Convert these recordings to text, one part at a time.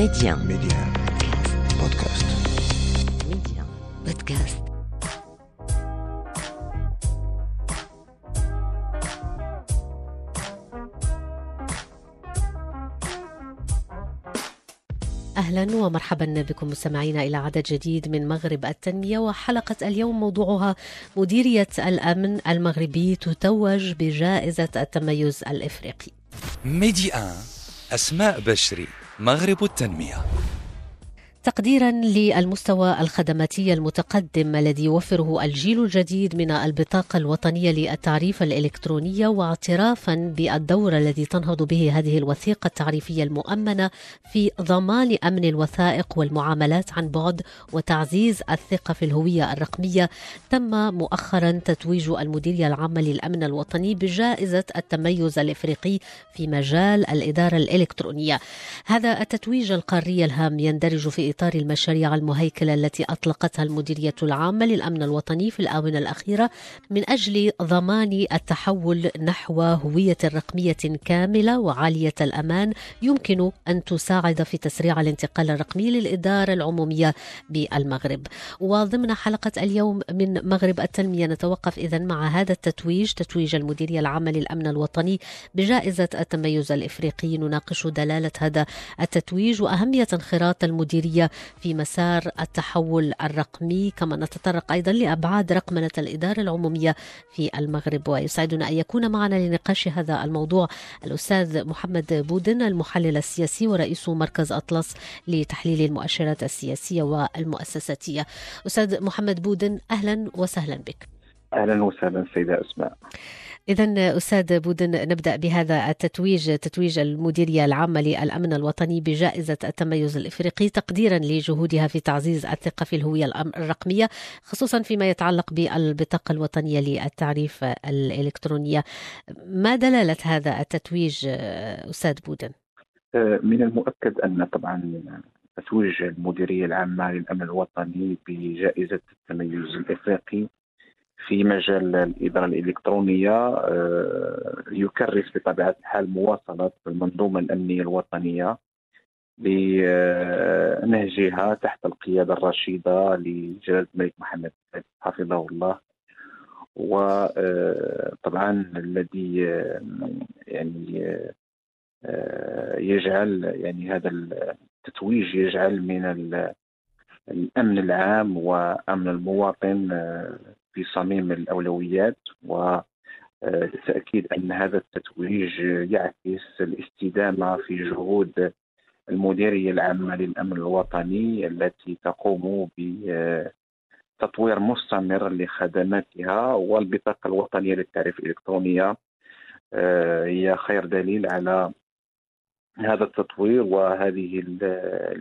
Média. Média. Podcast. Média. Podcast. أهلا ومرحبا بكم مستمعينا إلى عدد جديد من مغرب التنمية وحلقة اليوم موضوعها مديرية الأمن المغربي تتوج بجائزة التميز الإفريقي. ميدي ان أسماء بشري مغرب التنمية. تقديرا للمستوى الخدماتي المتقدم الذي يوفره الجيل الجديد من البطاقة الوطنية للتعريف الالكترونيه واعترافا بالدور الذي تنهض به هذه الوثيقة التعريفية المؤمنة في ضمان أمن الوثائق والمعاملات عن بعد وتعزيز الثقة في الهوية الرقمية. تم مؤخرا تتويج المديرية العامة للأمن الوطني بجائزة التميز الإفريقي في مجال الإدارة الإلكترونية. هذا التتويج القاري الهام يندرج في إطار المشاريع المهيكلة التي أطلقتها المديرية العامة للأمن الوطني في الآونة الأخيرة من أجل ضمان التحول نحو هوية رقمية كاملة وعالية الأمان يمكن أن تساعد في تسريع الانتقال الرقمي للإدارة العمومية بالمغرب. وضمن حلقة اليوم من مغرب التنمية نتوقف إذا مع هذا التتويج. تتويج المديرية العامة للأمن الوطني بجائزة التميز الإفريقي نناقش دلالة هذا التتويج وأهمية انخراط المديرية في مسار التحول الرقمي كما نتطرق أيضا لأبعاد رقمنة الإدارة العمومية في المغرب. ويسعدنا أن يكون معنا لنقاش هذا الموضوع الأستاذ محمد بودن المحلل السياسي ورئيس مركز أطلس لتحليل المؤشرات السياسية والمؤسساتية. أستاذ محمد بودن أهلا وسهلا بك. أهلا وسهلا سيدة أسماء. إذا أستاذ بودن نبدأ بهذا التتويج تتويج المديرية العامة للأمن الوطني بجائزة التميز الإفريقي تقديرا لجهودها في تعزيز الثقة في الهوية الرقمية خصوصا فيما يتعلق بالبطاقة الوطنية للتعريف الإلكترونية ما دلالة هذا التتويج أستاذ بودن؟ آه، من المؤكد أن طبعا تتويج المديرية العامة للأمن الوطني بجائزة التميز الإفريقي في مجال الإدارة الإلكترونية آه، يكرس بطبيعة الحال مواصله المنظومة الأمنية الوطنية لنهجها تحت القيادة الرشيدة لجلاله الملك محمد حفظه الله. وطبعا الذي آه، يعني آه، آه، يجعل يعني هذا التتويج يجعل من ال- الأمن العام وأمن المواطن في صميم الأولويات وبالتاكيد أن هذا التتويج يعكس الاستدامة في جهود المديرية العامة للأمن الوطني التي تقوم بتطوير مستمر لخدماتها والبطاقة الوطنية للتعريف الالكترونيه آه، هي خير دليل على هذا التطوير وهذه ال-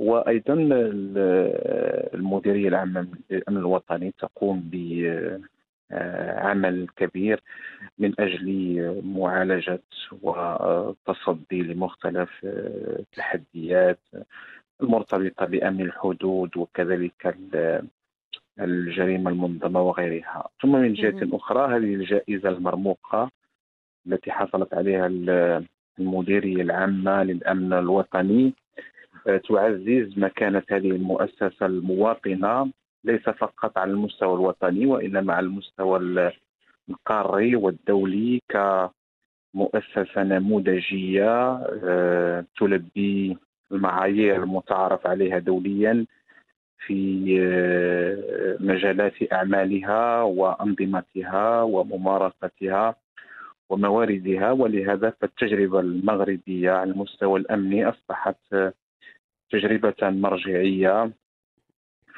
الجودة وأيضا ال- المديرية العامة للأمن الوطني تقوم بعمل كبير من أجل معالجة والتصدي لمختلف التحديات المرتبطة بأمن الحدود وكذلك ال- الجريمة المنظمة وغيرها ثم من جهة مهم. أخرى هذه الجائزة المرموقة التي حصلت عليها ال- المديرية العامة للأمن الوطني آه، تعزز مكانة هذه المؤسسة المواطنة ليس فقط على المستوى الوطني وإنما على المستوى ال- القاري والدولي كمؤسسة نموذجية آه، تلبي المعايير المتعارف عليها دوليا في آه، مجالات أعمالها وأنظمتها وممارستها ومواردها. ولهذا فالتجربة المغربية على المستوى الأمني أصبحت آه، تجربة مرجعية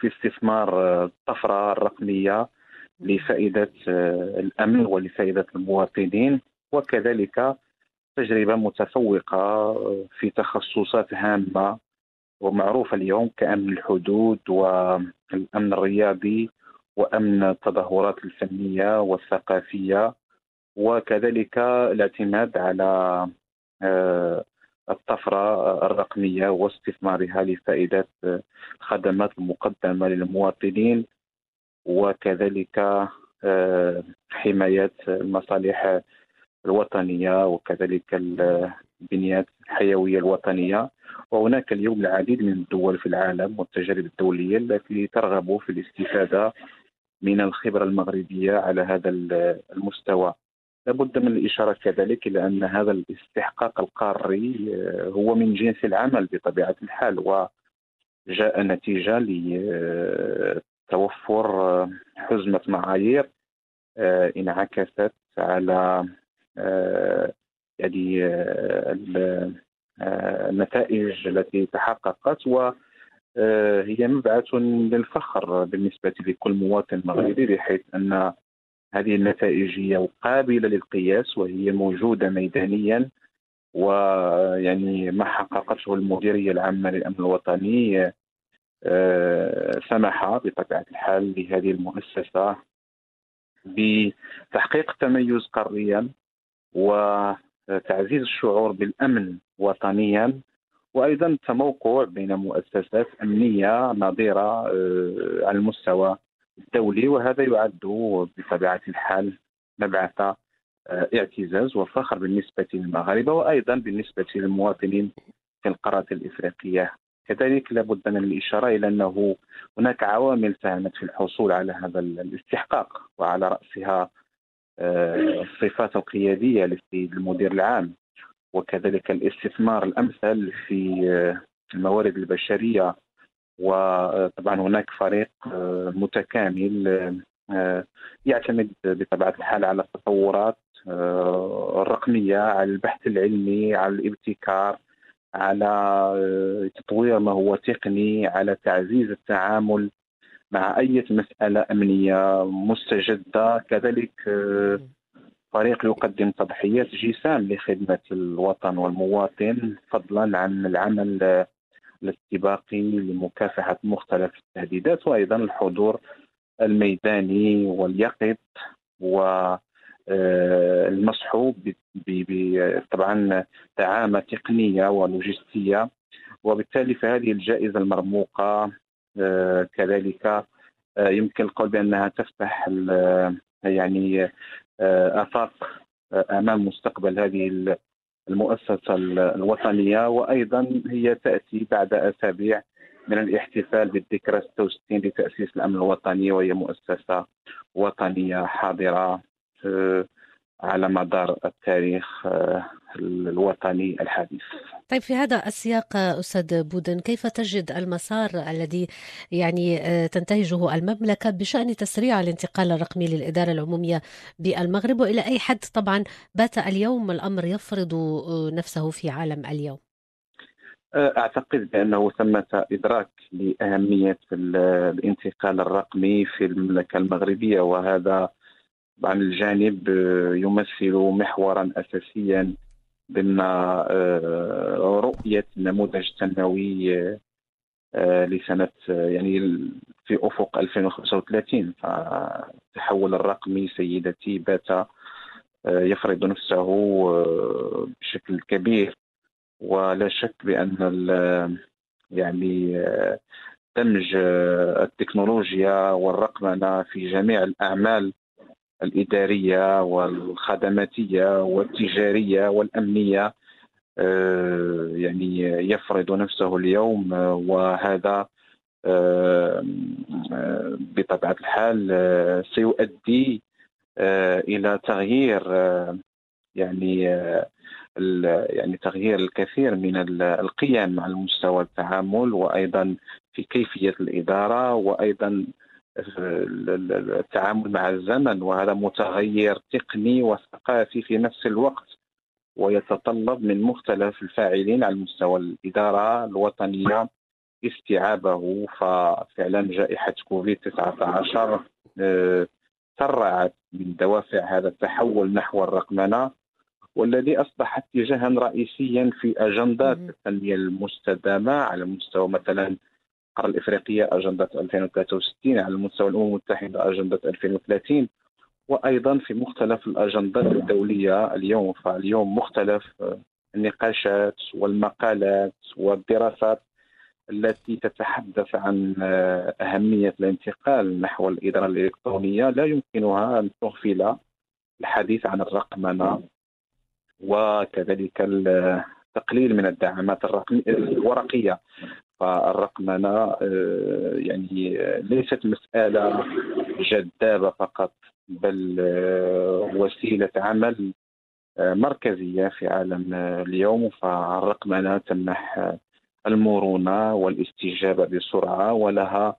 في استثمار آه، الطفرة الرقمية لفائدة آه، الأمن ولفائدة المواطنين وكذلك تجربة متفوقة آه، في تخصصات هامة ومعروفة اليوم كأمن الحدود والأمن الرياضي وأمن التظاهرات الفنية والثقافية وكذلك الاعتماد على الطفرة الرقمية واستثمارها لفائدة الخدمات المقدمة للمواطنين وكذلك آه، حماية المصالح الوطنية وكذلك البنيات الحيوية الوطنية. وهناك اليوم العديد من الدول في العالم والتجارب الدولية التي ترغب في الاستفادة من الخبرة المغربية على هذا المستوى. لابد من الإشارة كذلك إلى أن هذا الاستحقاق القاري آه، هو من جنس العمل بطبيعة الحال وجاء نتيجة لتوفر آه، حزمة معايير آه، انعكست على يعني النتائج التي تحققت وهي مبعث للفخر بالنسبة لكل مواطن مغربي بحيث أن هذه النتائج هي قابلة للقياس وهي موجودة ميدانيا ويعني ما حققته المديرية العامة للأمن الوطني آه، سمح بطبيعة الحال لهذه المؤسسة بتحقيق تميز قاريا وتعزيز الشعور بالأمن وطنيا وأيضا التموقع بين مؤسسات أمنية نظيره آه، على المستوى الدولي وهذا يعد بطبيعة الحال مبعث آه، اعتزاز وفخر بالنسبة للمغاربة وأيضا بالنسبة للمواطنين في القارة الإفريقية. كذلك لابد من الإشارة إلى أنه هناك عوامل ساهمت في الحصول على هذا الاستحقاق وعلى رأسها آه، الصفات القيادية للسيد المدير العام وكذلك الاستثمار الأمثل في آه، الموارد البشرية وطبعا هناك فريق آه، متكامل آه، يعتمد بطبيعة الحال على التطورات الرقمية على البحث العلمي على الابتكار على تطوير ما هو تقني على تعزيز التعامل مع أي مسألة أمنية مستجدة. كذلك فريق يقدم تضحيات جسام لخدمة الوطن والمواطن فضلا عن العمل الاستباقي لمكافحة مختلف التهديدات وأيضا الحضور الميداني واليقظ و آه، المصحوب طبعا دعامة تقنية ولوجستية. وبالتالي فهذه الجائزة المرموقة آه، كذلك آه، يمكن القول بأنها تفتح يعني آفاق أمام مستقبل هذه المؤسسة الوطنية وأيضا هي تأتي بعد أسابيع من الاحتفال بالذكرى 66 لتأسيس الأمن الوطني وهي مؤسسة وطنية حاضرة. آه، على مدار التاريخ الوطني الحديث. طيب في هذا السياق أستاذ بودن كيف تجد المسار الذي يعني آه، تنتهجه المملكة بشأن تسريع الانتقال الرقمي للإدارة العمومية بالمغرب؟ وإلى أي حد طبعا بات اليوم الأمر يفرض آه، نفسه في عالم اليوم؟ آه، أعتقد بأنه ثمه ادراك لأهمية الانتقال الرقمي في المملكة المغربية وهذا طبعا الجانب يمثل محورا أساسيا ضمن آه، رؤية النموذج التنموي آه، لسنة يعني في أفق 2035 فالتحول الرقمي سيدتي بات آه، يفرض نفسه بشكل كبير. ولا شك بأن يعني دمج التكنولوجيا والرقمنة في جميع الأعمال الإدارية والخدماتية والتجارية والأمنية آه، يعني يفرض نفسه اليوم آه، وهذا آه، بطبيعة الحال سيؤدي إلى تغيير يعني يعني تغيير الكثير من القيم على مستوى التعامل وأيضا في كيفية الإدارة وأيضا التعامل مع الزمن وهذا متغير تقني وثقافي في نفس الوقت ويتطلب من مختلف الفاعلين على مستوى الإدارة الوطنية استيعابه. ففعلا جائحة كوفيد 19 آه، سرعت من دوافع هذا التحول نحو الرقمنة والذي أصبح اتجاها رئيسيا في أجندات التنمية المستدامة على مستوى مثلا القاره الإفريقية أجندة 2063 على مستوى الأمم المتحدة أجندة 2030 وأيضا في مختلف الأجندات الدولية اليوم فاليوم مختلف النقاشات والمقالات والدراسات التي تتحدث عن أهمية الانتقال نحو الإدارة الإلكترونية. لا يمكنها أن تغفل الحديث عن الرقمنة. وكذلك تقليل من الدعامات الورقية. فالرقمنة يعني ليست مسألة جذابة فقط بل وسيلة عمل مركزية في عالم اليوم. فالرقمنة تمنح المرونة والاستجابة بسرعة ولها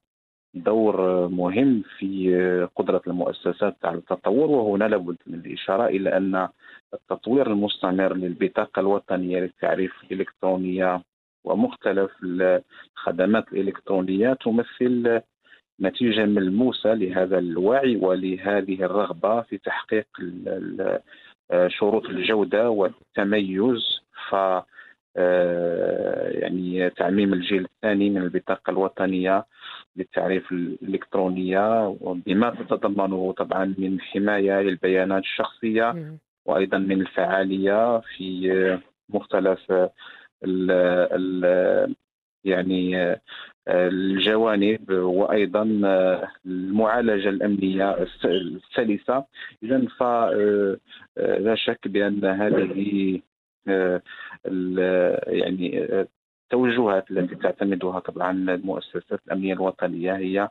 دور مهم في قدرة المؤسسات على التطور. وهنا لابد من الإشارة إلى أن التطوير المستمر للبطاقة الوطنية للتعريف الإلكترونية ومختلف الخدمات الإلكترونية تمثل نتيجة ملموسة لهذا الوعي ولهذه الرغبة في تحقيق شروط الجودة والتميز. ف آه، يعني تعميم الجيل الثاني من البطاقة الوطنية للتعريف الإلكترونية بما تتضمنه طبعا من حماية للبيانات الشخصية وأيضا من الفعالية في مختلف ال ال يعني الجوانب وأيضا المعالجة الأمنية السلسة. اذا فلا شك بأن هذه يعني التوجهات التي تعتمدها طبعا المؤسسات الأمنية الوطنية هي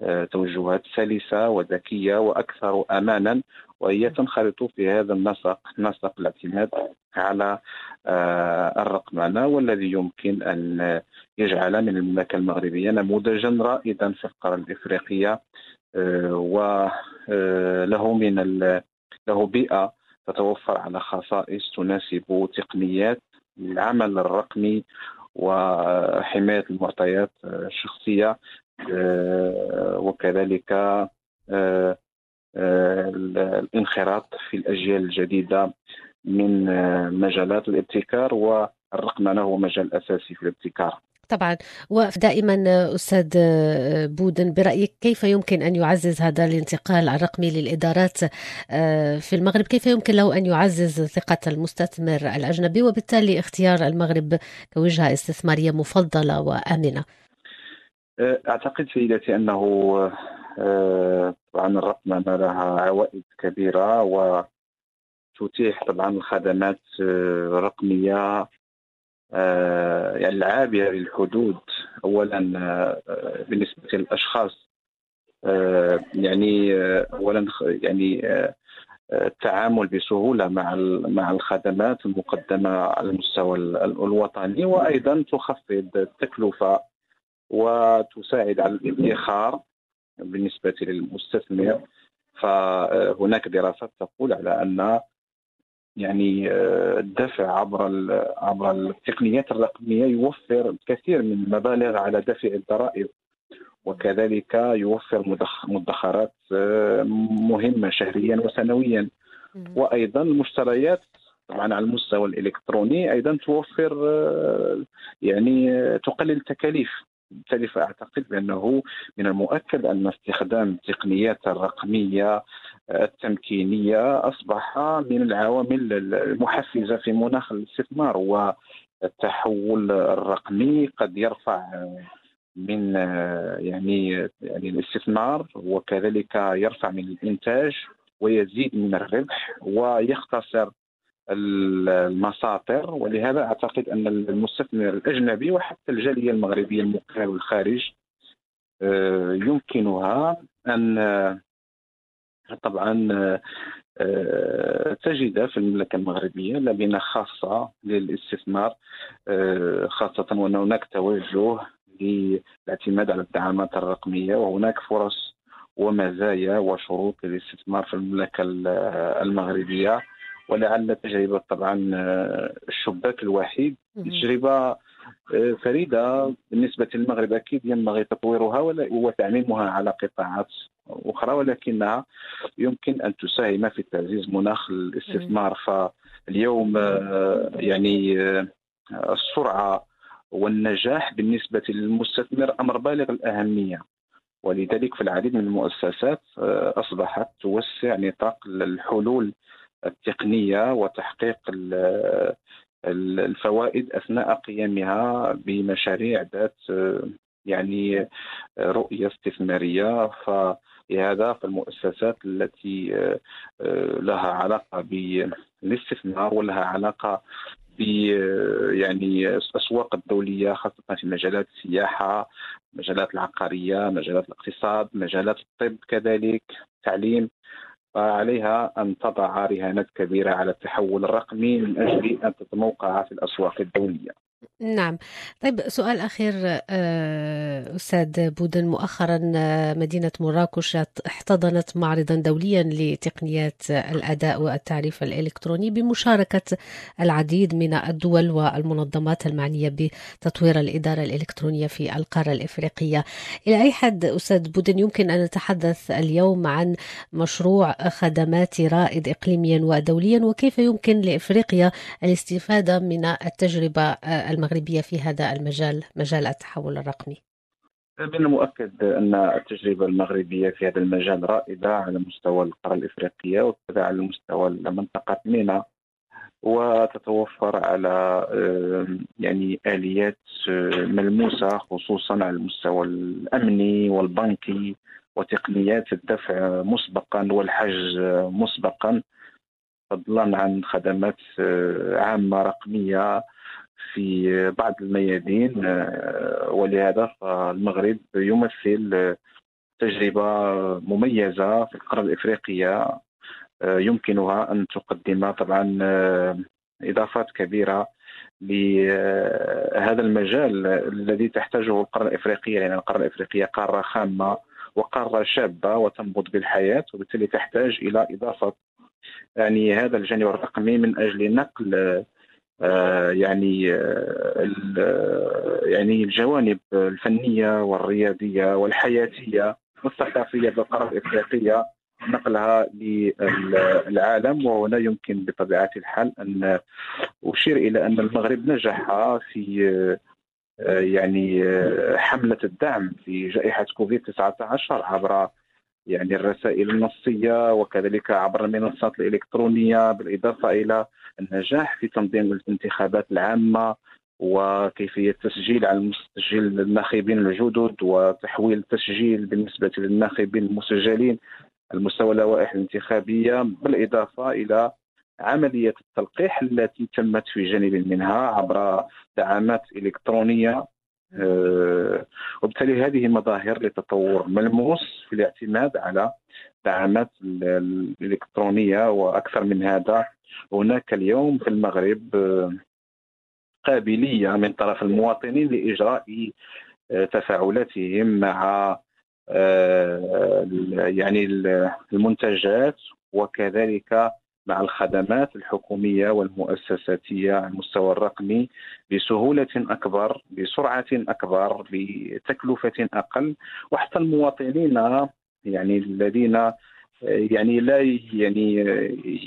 آه، توجهات سلسة وذكية وأكثر امانا. وهي تنخرط في هذا النسق نسق الاعتماد على آه، الرقمنه والذي يمكن أن يجعل من المملكة المغربية نموذجا رائدا في القاره الإفريقية؟ آه، وله من له بيئة تتوفر على خصائص تناسب تقنيات العمل الرقمي وحماية المعطيات الشخصية آه، وكذلك آه، آه، الانخراط في الأجيال الجديدة من مجالات الابتكار والرقمنة هو مجال أساسي في الابتكار. طبعا. ودائما أستاذ بودن برأيك كيف يمكن أن يعزز هذا الانتقال الرقمي للإدارات آه، في المغرب؟ كيف يمكن له أن يعزز ثقة المستثمر الأجنبي وبالتالي اختيار المغرب كوجهة استثمارية مفضلة وآمنة؟ آه، أعتقد سيدتي أنه آه، طبعا الرقمنه لها عوائد كبيرة وتتيح طبعا الخدمات رقمية آه، يعني العابره للحدود. اولا آه، بالنسبة للأشخاص آه، يعني اولا يعني التعامل بسهولة مع مع الخدمات المقدمة على المستوى الوطني وأيضا تخفض التكلفة وتساعد على الادخار. بالنسبة للمستثمر. فهناك دراسات تقول على أن يعني آه، الدفع عبر عبر التقنيات الرقمية يوفر الكثير من المبالغ على دفع الضرائب وكذلك يوفر مدخرات آه، مهمة شهريا وسنويا. وأيضا المشتريات طبعا على المستوى الإلكتروني أيضا توفر آه، يعني تقلل التكاليف. بالتالي فأعتقد بأنه من المؤكد أن استخدام التقنيات الرقمية التمكينية أصبح من العوامل المحفزة في مناخ الاستثمار والتحول الرقمي قد يرفع من يعني يعني الاستثمار وكذلك يرفع من الإنتاج ويزيد من الربح ويختصر المساطر ولهذا أعتقد أن المستثمر الأجنبي وحتى الجالية المغربية المقيمه بالخارج آه، يمكنها أن طبعا آه، تجد في المملكة المغربية لبنة خاصة للاستثمار آه، خاصة وأن هناك توجه للاعتماد على الدعامات الرقمية وهناك فرص ومزايا وشروط للاستثمار في المملكة المغربية. ولعل تجربة طبعا آه، الشباك الوحيد. تجربة فريدة بالنسبة للمغرب أكيد ينبغي تطويرها وتعميمها على قطاعات أخرى ولكنها يمكن أن تساهم في تعزيز مناخ الاستثمار. فاليوم آه، يعني آه، السرعة والنجاح بالنسبة للمستثمر أمر بالغ الأهمية. ولذلك في العديد من المؤسسات آه، أصبحت توسع نطاق الحلول التقنية وتحقيق الفوائد أثناء قيامها بمشاريع ذات يعني رؤية استثمارية. ف لهذا فالمؤسسات التي لها علاقة بالاستثمار ولها علاقة في آه، يعني الأسواق الدولية خاصة في مجالات السياحة مجالات العقارية مجالات الاقتصاد مجالات الطب كذلك التعليم. فعليها أن تضع رهانات كبيرة على التحول الرقمي من أجل أن تتموقع في الأسواق الدولية. نعم. طيب سؤال أخير آه، أستاذ بودن مؤخرا آه، مدينة مراكش احتضنت معرضا دوليا لتقنيات الأداء والتعريف الإلكتروني بمشاركة العديد من الدول والمنظمات المعنية بتطوير الإدارة الإلكترونية في القارة الإفريقية. إلى أي حد أستاذ بودن يمكن أن نتحدث اليوم عن مشروع خدمات رائد إقليميا ودوليا وكيف يمكن لإفريقيا الاستفادة من التجربة آه، المغربية في هذا المجال مجال التحول الرقمي؟ من المؤكد أن التجربة المغربية في هذا المجال رائدة على مستوى القارة الإفريقية وكذا على مستوى منطقه مينا وتتوفر على يعني آليات ملموسة خصوصا على المستوى الأمني والبنكي وتقنيات الدفع مسبقا والحجز مسبقا فضلا عن خدمات عامة رقمية في بعض الميادين آه، ولهذا فالمغرب يمثل تجربة مميزة في القارة الإفريقية آه، يمكنها أن تقدم طبعا آه، إضافات كبيرة لهذا المجال الذي تحتاجه القارة الإفريقية لأن القارة الإفريقية قارة خامة وقارة شابة وتنبض بالحياة وبالتالي تحتاج إلى إضافة يعني هذا الجانب الرقمي من أجل نقل آه، يعني آه، آه، يعني الجوانب الفنية والرياضية والحياتية والثقافية بالقاره الافريقيه نقلها للعالم وهنا يمكن بطبيعه الحال أن أشير إلى أن المغرب نجح في يعني حملة الدعم في جائحة كوفيد 19 عبر يعني الرسائل النصية وكذلك عبر المنصات الإلكترونية بالإضافة إلى النجاح في تنظيم الانتخابات العامة وكيفية التسجيل على تسجيل الناخبين الجدد وتحويل التسجيل بالنسبة للناخبين المسجلين المستوى اللوائح الانتخابية بالإضافة إلى عملية التلقيح التي تمت في جانب منها عبر دعامات إلكترونية. آه، وبالتالي هذه مظاهر لتطور ملموس في الاعتماد على الدعامات الإلكترونية وأكثر من هذا. هناك اليوم في المغرب آه، قابلية من طرف المواطنين لإجراء آه، تفاعلاتهم مع يعني المنتجات وكذلك مع الخدمات الحكومية والمؤسساتية على المستوى الرقمي بسهولة أكبر بسرعة أكبر بتكلفة أقل. وحتى المواطنين يعني الذين يعني لا يعني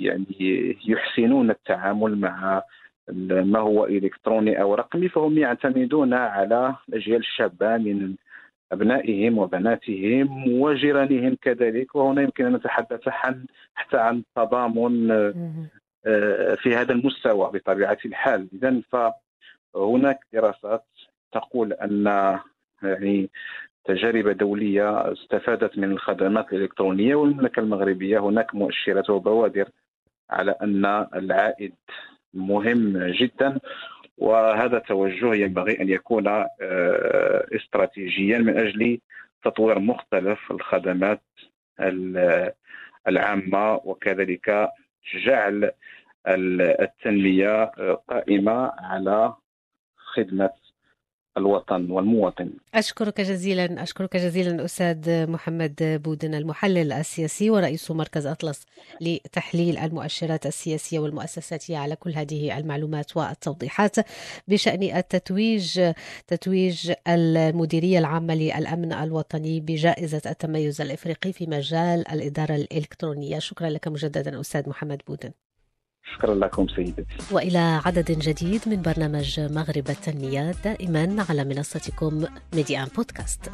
يعني يحسنون التعامل مع ما هو إلكتروني أو رقمي فهم يعتمدون على الاجيال الشابه من أبنائهم وبناتهم وجيرانهم كذلك وهنا يمكن أن نتحدث عن حتى عن تضامن آه، في هذا المستوى بطبيعة الحال. اذا فهناك دراسات تقول أن يعني تجارب دولية استفادت من الخدمات الإلكترونية والمملكة المغربية هناك مؤشرات وبوادر على أن العائد مهم جدا. وهذا توجه ينبغي أن يكون آه، استراتيجيا من أجل تطوير مختلف الخدمات العامة وكذلك جعل التنمية قائمة على خدمة الوطن والمواطن. أشكرك جزيلا أشكرك جزيلا أستاذ محمد بودن المحلل السياسي ورئيس مركز أطلس لتحليل المؤشرات السياسية والمؤسساتية على كل هذه المعلومات والتوضيحات. بشأن التتويج تتويج المديرية العامة للأمن الوطني بجائزة التميز الإفريقي في مجال الإدارة الإلكترونية. شكرا لك مجددا أستاذ محمد بودن. شكرا لكم سيدتي. وإلى عدد جديد من برنامج مغرب التنمية دائما على منصتكم ميديان بودكاست.